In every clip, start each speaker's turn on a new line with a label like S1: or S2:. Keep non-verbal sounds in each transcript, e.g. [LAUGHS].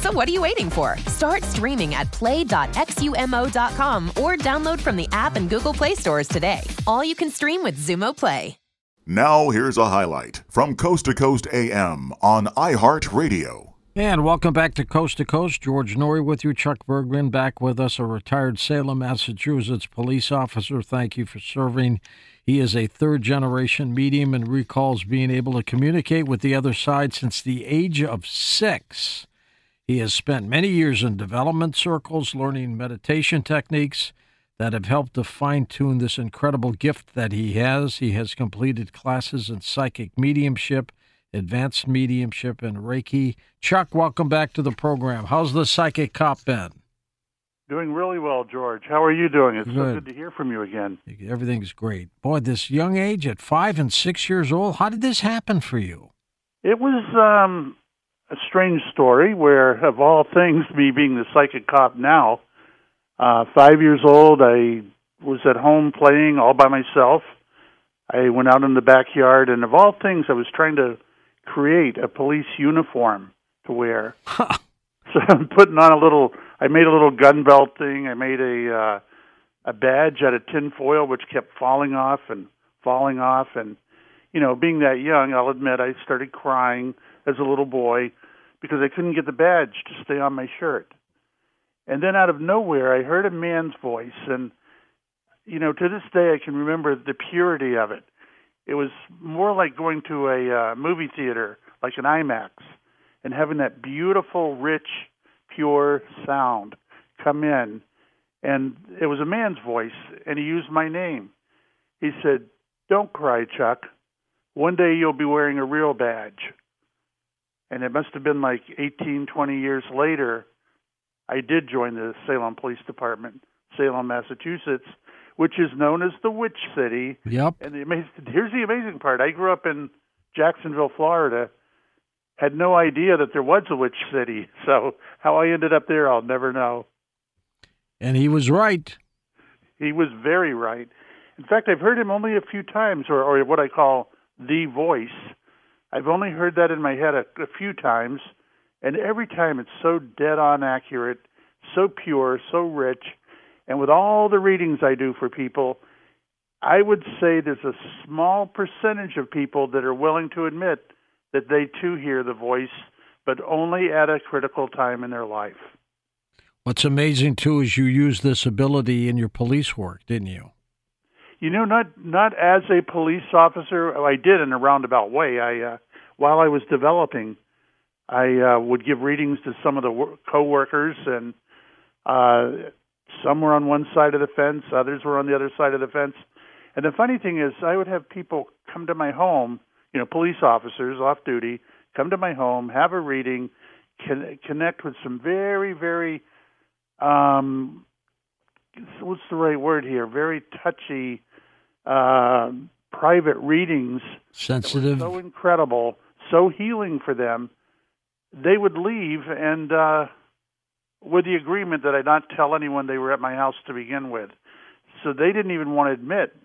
S1: So what are you waiting for? Start streaming at play.xumo.com or download from the app and Google Play stores today. All you can stream with Xumo Play.
S2: Now, here's a highlight from Coast to Coast AM on iHeartRadio.
S3: And welcome back to Coast to Coast. George Noory with you. Chuck Bergman back with us, a retired Salem, Massachusetts police officer. Thank you for serving. He is a third generation medium and recalls being able to communicate with the other side since the age of six. He has spent many years in development circles learning meditation techniques that have helped to fine tune this incredible gift that he has. He has completed classes in psychic mediumship, advanced mediumship, and Reiki. Chuck, welcome back to the program. How's the psychic cop been?
S4: Doing really well, George. How are you doing? It's so
S3: Good.
S4: good to hear from you again.
S3: Everything's great. Boy, this young age at five and six years old, how did this happen for you?
S4: It was um, a strange story where, of all things, me being the psychic cop now, uh, five years old, I was at home playing all by myself. I went out in the backyard, and of all things, I was trying to create a police uniform to wear. [LAUGHS] so I'm putting on a little. I made a little gun belt thing. I made a uh, a badge out of tin foil, which kept falling off and falling off. And you know, being that young, I'll admit I started crying as a little boy because I couldn't get the badge to stay on my shirt. And then out of nowhere, I heard a man's voice, and you know, to this day, I can remember the purity of it. It was more like going to a uh, movie theater, like an IMAX, and having that beautiful, rich, pure sound come in. And it was a man's voice, and he used my name. He said, Don't cry, Chuck. One day you'll be wearing a real badge. And it must have been like 18, 20 years later, I did join the Salem Police Department, Salem, Massachusetts, which is known as the Witch City.
S3: Yep.
S4: And the amazing, here's the amazing part. I grew up in Jacksonville, Florida. Had no idea that there was a witch city. [LAUGHS] So how I ended up there, I'll never know.
S3: And he was right.
S4: He was very right. In fact, I've heard him only a few times, or, or what I call the voice. I've only heard that in my head a, a few times, and every time it's so dead on accurate, so pure, so rich. And with all the readings I do for people, I would say there's a small percentage of people that are willing to admit that they too hear the voice, but only at a critical time in their life.
S3: What's amazing too is you used this ability in your police work, didn't you?
S4: You know, not not as a police officer. I did in a roundabout way. I uh, while I was developing, I uh, would give readings to some of the wor- coworkers, and uh, some were on one side of the fence, others were on the other side of the fence. And the funny thing is, I would have people come to my home, you know, police officers off duty, come to my home, have a reading, con- connect with some very, very, um, what's the right word here? Very touchy, uh, private readings.
S3: Sensitive.
S4: So incredible, so healing for them. They would leave, and uh, with the agreement that I not tell anyone they were at my house to begin with. So they didn't even want to admit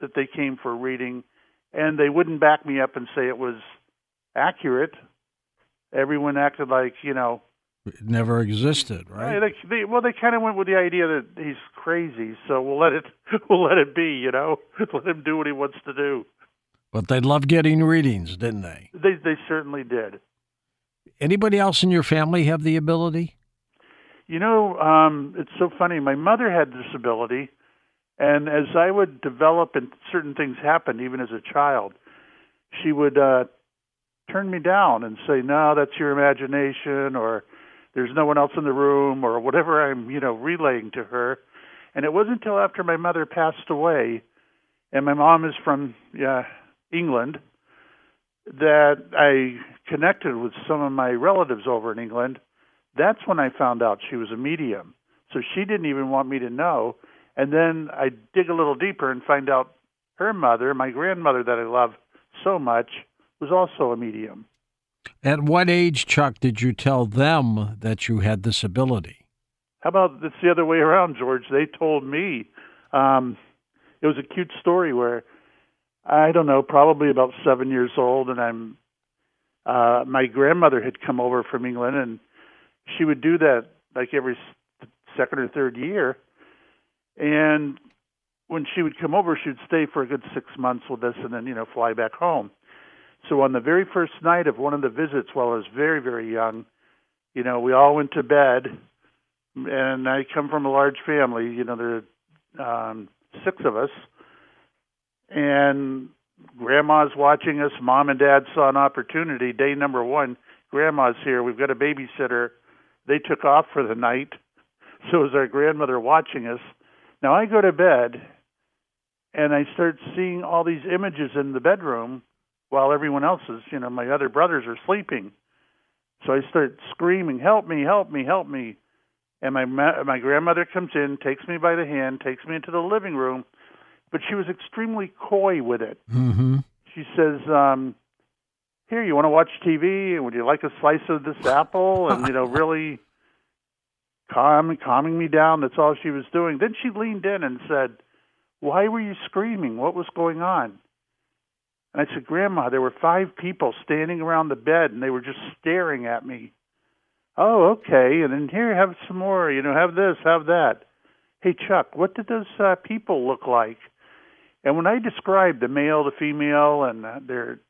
S4: that they came for a reading, and they wouldn't back me up and say it was accurate. Everyone acted like you know
S3: It never existed,
S4: Right.
S3: right?
S4: They, they, well, they kind of went with the idea that he's crazy, so we'll let it [LAUGHS] we'll let it be. You know, [LAUGHS] let him do what he wants to do.
S3: But they loved getting readings, didn't they?
S4: They they certainly did.
S3: Anybody else in your family have the ability?
S4: You know, um, it's so funny. My mother had this ability, and as I would develop and certain things happened, even as a child, she would uh, turn me down and say, "No, that's your imagination," or "There's no one else in the room," or whatever I'm, you know, relaying to her. And it wasn't until after my mother passed away, and my mom is from yeah, England, that I connected with some of my relatives over in England that's when I found out she was a medium. So she didn't even want me to know. And then I dig a little deeper and find out her mother, my grandmother that I love so much, was also a medium.
S3: At what age, Chuck, did you tell them that you had this ability?
S4: How about it's the other way around, George? They told me. Um, it was a cute story where I don't know, probably about seven years old, and I'm. Uh, my grandmother had come over from England, and she would do that like every second or third year. And when she would come over, she would stay for a good six months with us, and then you know fly back home. So on the very first night of one of the visits, while I was very very young, you know, we all went to bed, and I come from a large family. You know, there are um, six of us, and grandma's watching us. Mom and dad saw an opportunity. Day number one, grandma's here. We've got a babysitter. They took off for the night, [LAUGHS] so is our grandmother watching us. Now I go to bed, and I start seeing all these images in the bedroom while everyone else is, you know, my other brothers are sleeping. So I start screaming, "Help me! Help me! Help me!" And my ma- my grandmother comes in, takes me by the hand, takes me into the living room, but she was extremely coy with it.
S3: Mm-hmm.
S4: She says, um, "Here, you want to watch TV? Would you like a slice of this apple?" [LAUGHS] And you know, really calm, calming me down. That's all she was doing. Then she leaned in and said, "Why were you screaming? What was going on?" And I said, Grandma, there were five people standing around the bed and they were just staring at me. Oh, okay. And then here, have some more. You know, have this, have that. Hey, Chuck, what did those uh, people look like? And when I described the male, the female, and uh, their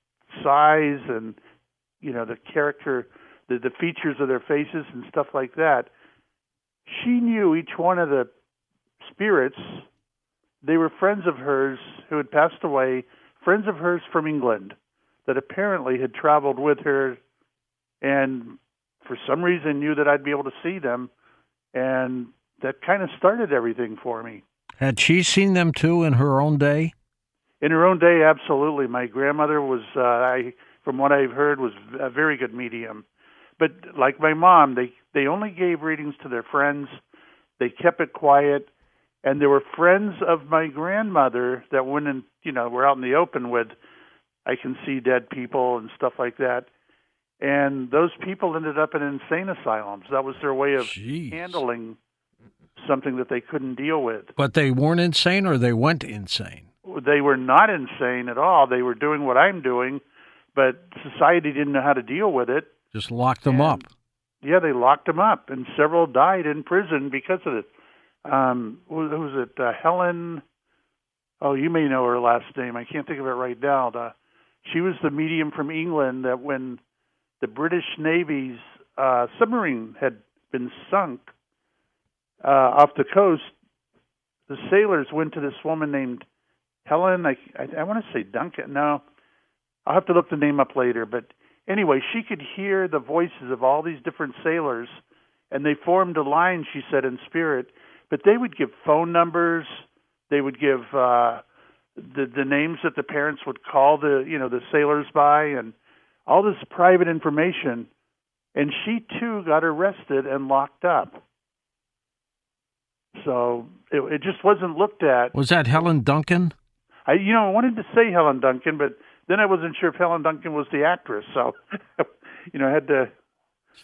S4: size and, you know, the character, the, the features of their faces and stuff like that, she knew each one of the spirits. They were friends of hers who had passed away friends of hers from England that apparently had traveled with her and for some reason knew that I'd be able to see them and that kind of started everything for me.
S3: Had she seen them too in her own day?
S4: In her own day absolutely. My grandmother was uh, I from what I've heard was a very good medium. But like my mom, they they only gave readings to their friends. They kept it quiet and there were friends of my grandmother that went and you know were out in the open with I can see dead people and stuff like that. And those people ended up in insane asylums. That was their way of
S3: Jeez.
S4: handling something that they couldn't deal with.
S3: But they weren't insane or they went insane?
S4: They were not insane at all. They were doing what I'm doing, but society didn't know how to deal with it.
S3: Just locked them
S4: And-
S3: up.
S4: Yeah, they locked them up, and several died in prison because of it. Um, who was it? Uh, Helen. Oh, you may know her last name. I can't think of it right now. The, she was the medium from England that when the British Navy's uh, submarine had been sunk uh, off the coast, the sailors went to this woman named Helen. I I, I want to say Duncan. No, I'll have to look the name up later. But anyway, she could hear the voices of all these different sailors, and they formed a line. She said in spirit, but they would give phone numbers. They would give uh, the the names that the parents would call the you know the sailors by, and all this private information. And she too got arrested and locked up. So it, it just wasn't looked at.
S3: Was that Helen Duncan?
S4: I, you know, I wanted to say Helen Duncan, but then I wasn't sure if Helen Duncan was the actress. So, [LAUGHS] you know, I had to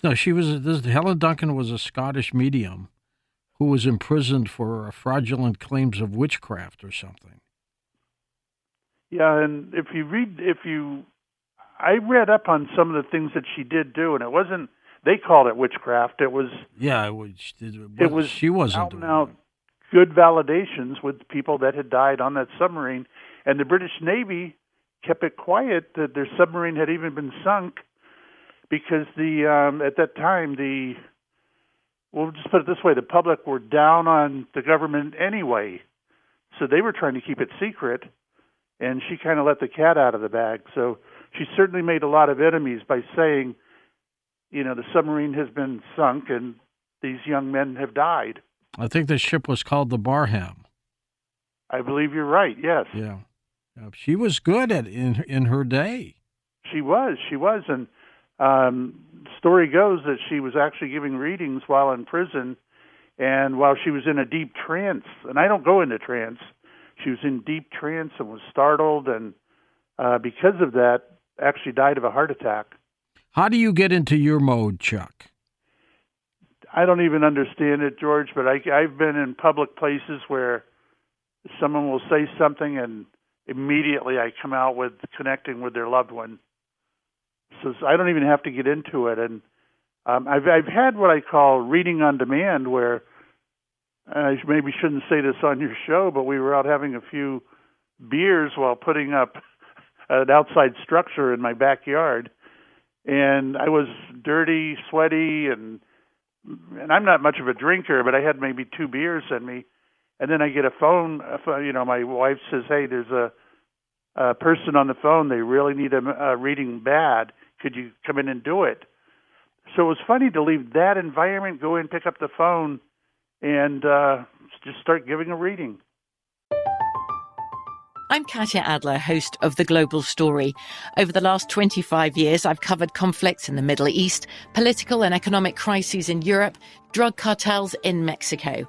S3: No, she was. This, Helen Duncan was a Scottish medium who was imprisoned for fraudulent claims of witchcraft or something.
S4: Yeah, and if you read, if you, I read up on some of the things that she did do, and it wasn't. They called it witchcraft. It was.
S3: Yeah, it was. It,
S4: It was
S3: She wasn't
S4: out
S3: doing
S4: and out good validations with people that had died on that submarine, and the British Navy kept it quiet that their submarine had even been sunk because the um, at that time the we'll just put it this way the public were down on the government anyway, so they were trying to keep it secret, and she kind of let the cat out of the bag. So she certainly made a lot of enemies by saying, you know, the submarine has been sunk and these young men have died.
S3: I think the ship was called the Barham.
S4: I believe you're right. Yes,
S3: Yeah. She was good at in in her day.
S4: she was. She was, and um, story goes that she was actually giving readings while in prison, and while she was in a deep trance. And I don't go into trance. She was in deep trance and was startled, and uh, because of that, actually died of a heart attack.
S3: How do you get into your mode, Chuck?
S4: I don't even understand it, George, but I, I've been in public places where someone will say something and immediately I come out with connecting with their loved one. So I don't even have to get into it. And um, I've I've had what I call reading on demand, where I maybe shouldn't say this on your show, but we were out having a few beers while putting up [LAUGHS] an outside structure in my backyard, and I was dirty, sweaty, and and I'm not much of a drinker, but I had maybe two beers in me, and then I get a phone. You know, my wife says, "Hey, there's a, a person on the phone. They really need a, a reading bad. Could you come in and do it?" So it was funny to leave that environment, go in, pick up the phone, and uh, just start giving a reading.
S5: I'm Katya Adler, host of The Global Story. Over the last 25 years, I've covered conflicts in the Middle East, political and economic crises in Europe, drug cartels in Mexico.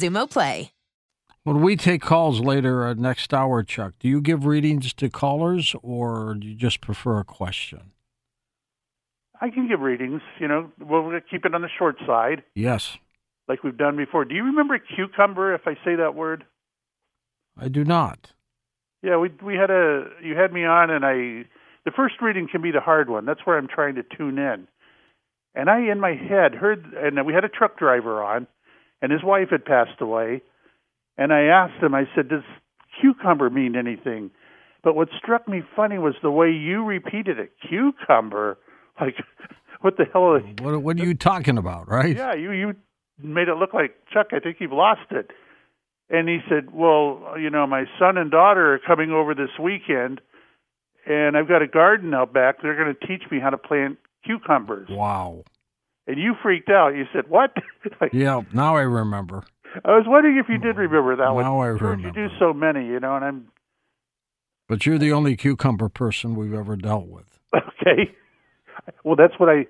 S1: Xumo Play.
S3: When we take calls later uh, next hour, Chuck, do you give readings to callers or do you just prefer a question?
S4: I can give readings. You know, we'll we'll keep it on the short side,
S3: Yes,
S4: like we've done before. Do you remember cucumber? If I say that word.
S3: I do not.
S4: Yeah, we we had a you had me on, and I the first reading can be the hard one. That's where I'm trying to tune in. And I, in my head, heard, and we had a truck driver on, and his wife had passed away. And I asked him, I said, "Does cucumber mean anything?" But what struck me funny was the way you repeated it. Cucumber, [LAUGHS] like, what the hell?
S3: What, what are you talking about, right?
S4: yeah, you you made it look like Chuck. I think you've lost it. And he said, "Well, you know, my son and daughter are coming over this weekend, and I've got a garden out back. They're going to teach me how to plant cucumbers."
S3: Wow.
S4: And you freaked out. You said, "What?" [LAUGHS] like,
S3: Yeah, now I remember.
S4: I was wondering if you did remember that one.
S3: Now I
S4: George, You do so many, you know, and I'm
S3: But you're the only cucumber person we've ever dealt with. [LAUGHS]
S4: okay. Well, that's what I.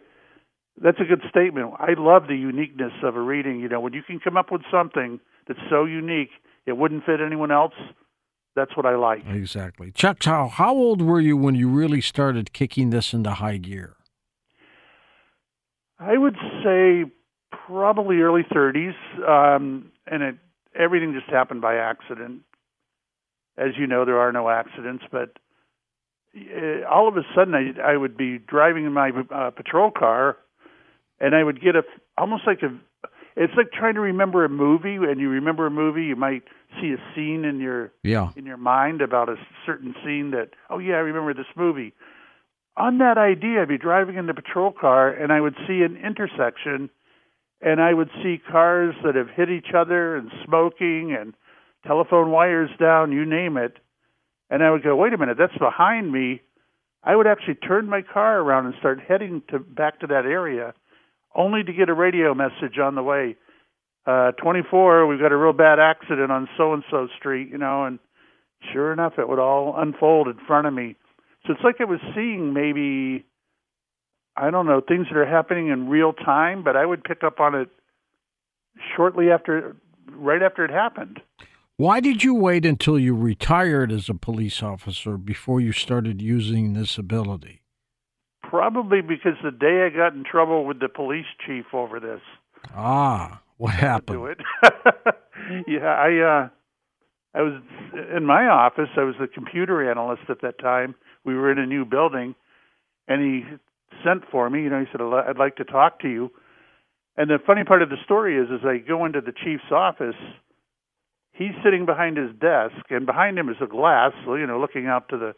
S4: That's a good statement. I love the uniqueness of a reading. You know, when you can come up with something that's so unique, it wouldn't fit anyone else. that's what I like.
S3: Exactly. Chuck, how, how old were you when you really started kicking this into high gear?
S4: I would say probably early 30s, um, and it everything just happened by accident. As you know, there are no accidents, but uh, all of a sudden, I, I would be driving in my uh, patrol car, and I would get a almost like a. It's like trying to remember a movie. And you remember a movie, you might see a scene in your
S3: Yeah.
S4: in your mind about a certain scene that oh yeah, I remember this movie. On that idea, I'd be driving in the patrol car, and I would see an intersection and I would see cars that have hit each other and smoking and telephone wires down, you name it. And I would go, wait a minute, that's behind me. I would actually turn my car around and start heading to back to that area, only to get a radio message on the way. Uh, 24, we've got a real bad accident on so and so street, you know, and sure enough, it would all unfold in front of me. So it's like I was seeing maybe I don't know things that are happening in real time, but I would pick up on it shortly after, right after it happened.
S3: Why did you wait until you retired as a police officer before you started using this ability?
S4: Probably because the day I got in trouble with the police chief over this.
S3: Ah, what happened?
S4: It. [LAUGHS] yeah, I uh I was in my office. I was the computer analyst at that time. We were in a new building, and he sent for me. You know, he said, "I'd like to talk to you." And the funny part of the story is, as I go into the chief's office, he's sitting behind his desk, and behind him is a glass, so, you know, looking out to the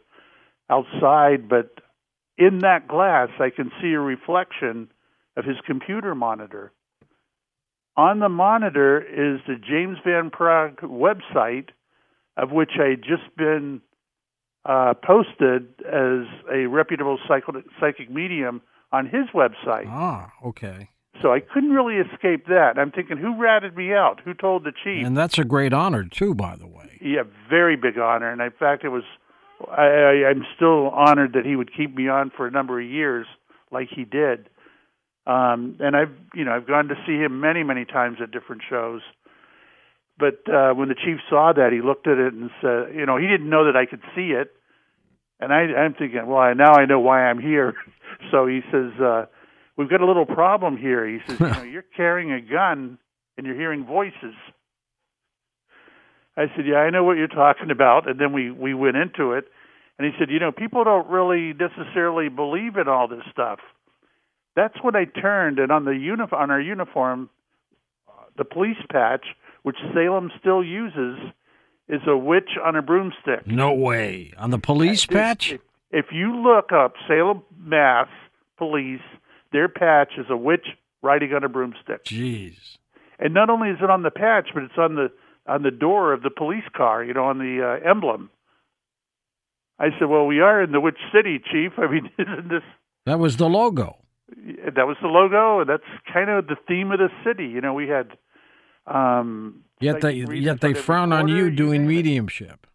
S4: outside. But in that glass, I can see a reflection of his computer monitor. On the monitor is the James Van Praagh website, of which I had just been uh, posted as a reputable psychic, psychic medium on his website.
S3: Ah, okay.
S4: So I couldn't really escape that. I'm thinking, who ratted me out? Who told the chief?
S3: And that's a great honor too, by the way.
S4: Yeah, very big honor. And in fact, it was. I, I, I'm still honored that he would keep me on for a number of years, like he did. Um, and I've, you know, I've gone to see him many, many times at different shows. But uh, when the chief saw that, he looked at it and said, you know, he didn't know that I could see it. And I, I'm thinking, well, now I know why I'm here. [LAUGHS] so he says, uh, we've got a little problem here. He says, you [LAUGHS] know, you're carrying a gun and you're hearing voices. I said, yeah, I know what you're talking about. And then we, we went into it. And he said, you know, people don't really necessarily believe in all this stuff. That's when I turned, and on the uni- on our uniform, the police patch, which Salem still uses, is a witch on a broomstick.
S3: No way. On the police patch?
S4: If, if you look up Salem, Mass, police, their patch is a witch riding on a broomstick.
S3: Jeez.
S4: And not only is it on the patch, but it's on the on the door of the police car, you know, on the uh, emblem. I said, "Well, we are in the witch city, chief. [LAUGHS] I mean, isn't this
S3: That was the logo.
S4: that was the logo, and that's kind of the theme of the city. You know, we had. Um,
S3: Yet they yet they frown on you doing mediumship.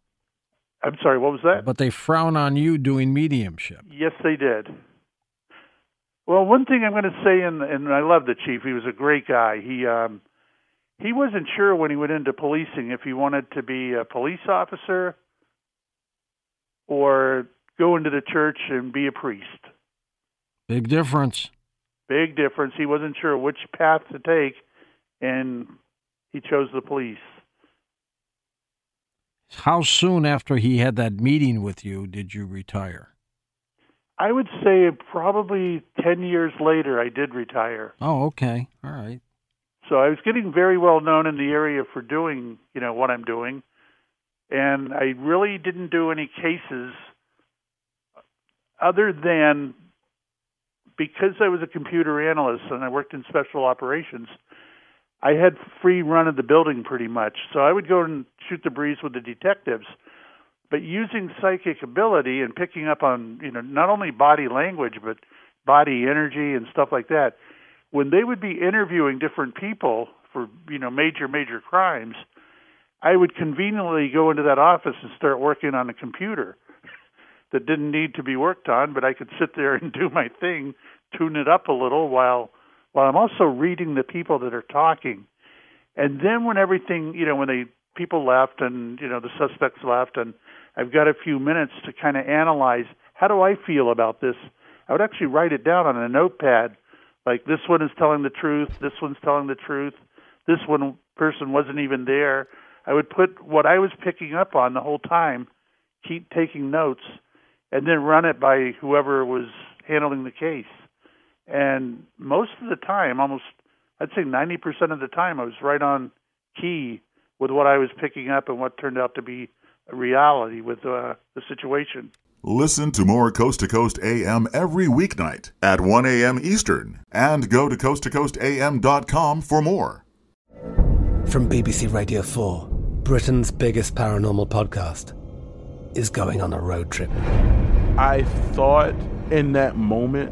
S4: I'm sorry, what was that?
S3: But they frown on you doing mediumship.
S4: Yes, they did. Well, one thing I'm going to say, and and I love the chief. He was a great guy. He um, he wasn't sure when he went into policing if he wanted to be a police officer or go into the church and be a priest.
S3: Big difference.
S4: Big difference. He wasn't sure which path to take, and he chose the police.
S3: How soon after he had that meeting with you did you retire?
S4: I would say probably 10 years later, I did retire.
S3: Oh, okay. All right.
S4: So I was getting very well known in the area for doing, you know, what I'm doing. And I really didn't do any cases other than because I was a computer analyst and I worked in special operations, I had free run of the building pretty much. So I would go and shoot the breeze with the detectives. But using psychic ability and picking up on, you know, not only body language but body energy and stuff like that, when they would be interviewing different people for, you know, major major crimes, I would conveniently go into that office and start working on a computer [LAUGHS] that didn't need to be worked on, but I could sit there and do my thing, tune it up a little while while I'm also reading the people that are talking. And then when everything, you know, when they people left and you know the suspects left and I've got a few minutes to kind of analyze how do I feel about this. I would actually write it down on a notepad like this one is telling the truth, this one's telling the truth, this one person wasn't even there. I would put what I was picking up on the whole time, keep taking notes, and then run it by whoever was handling the case. And most of the time, almost I'd say 90% of the time, I was right on key with what I was picking up and what turned out to be a reality with uh, the situation.
S2: Listen to more Coast to Coast AM every weeknight at 1 a.m. Eastern and go to coasttocoastam.com for more.
S6: From BBC Radio 4, Britain's biggest paranormal podcast is going on a road trip.
S7: I thought in that moment,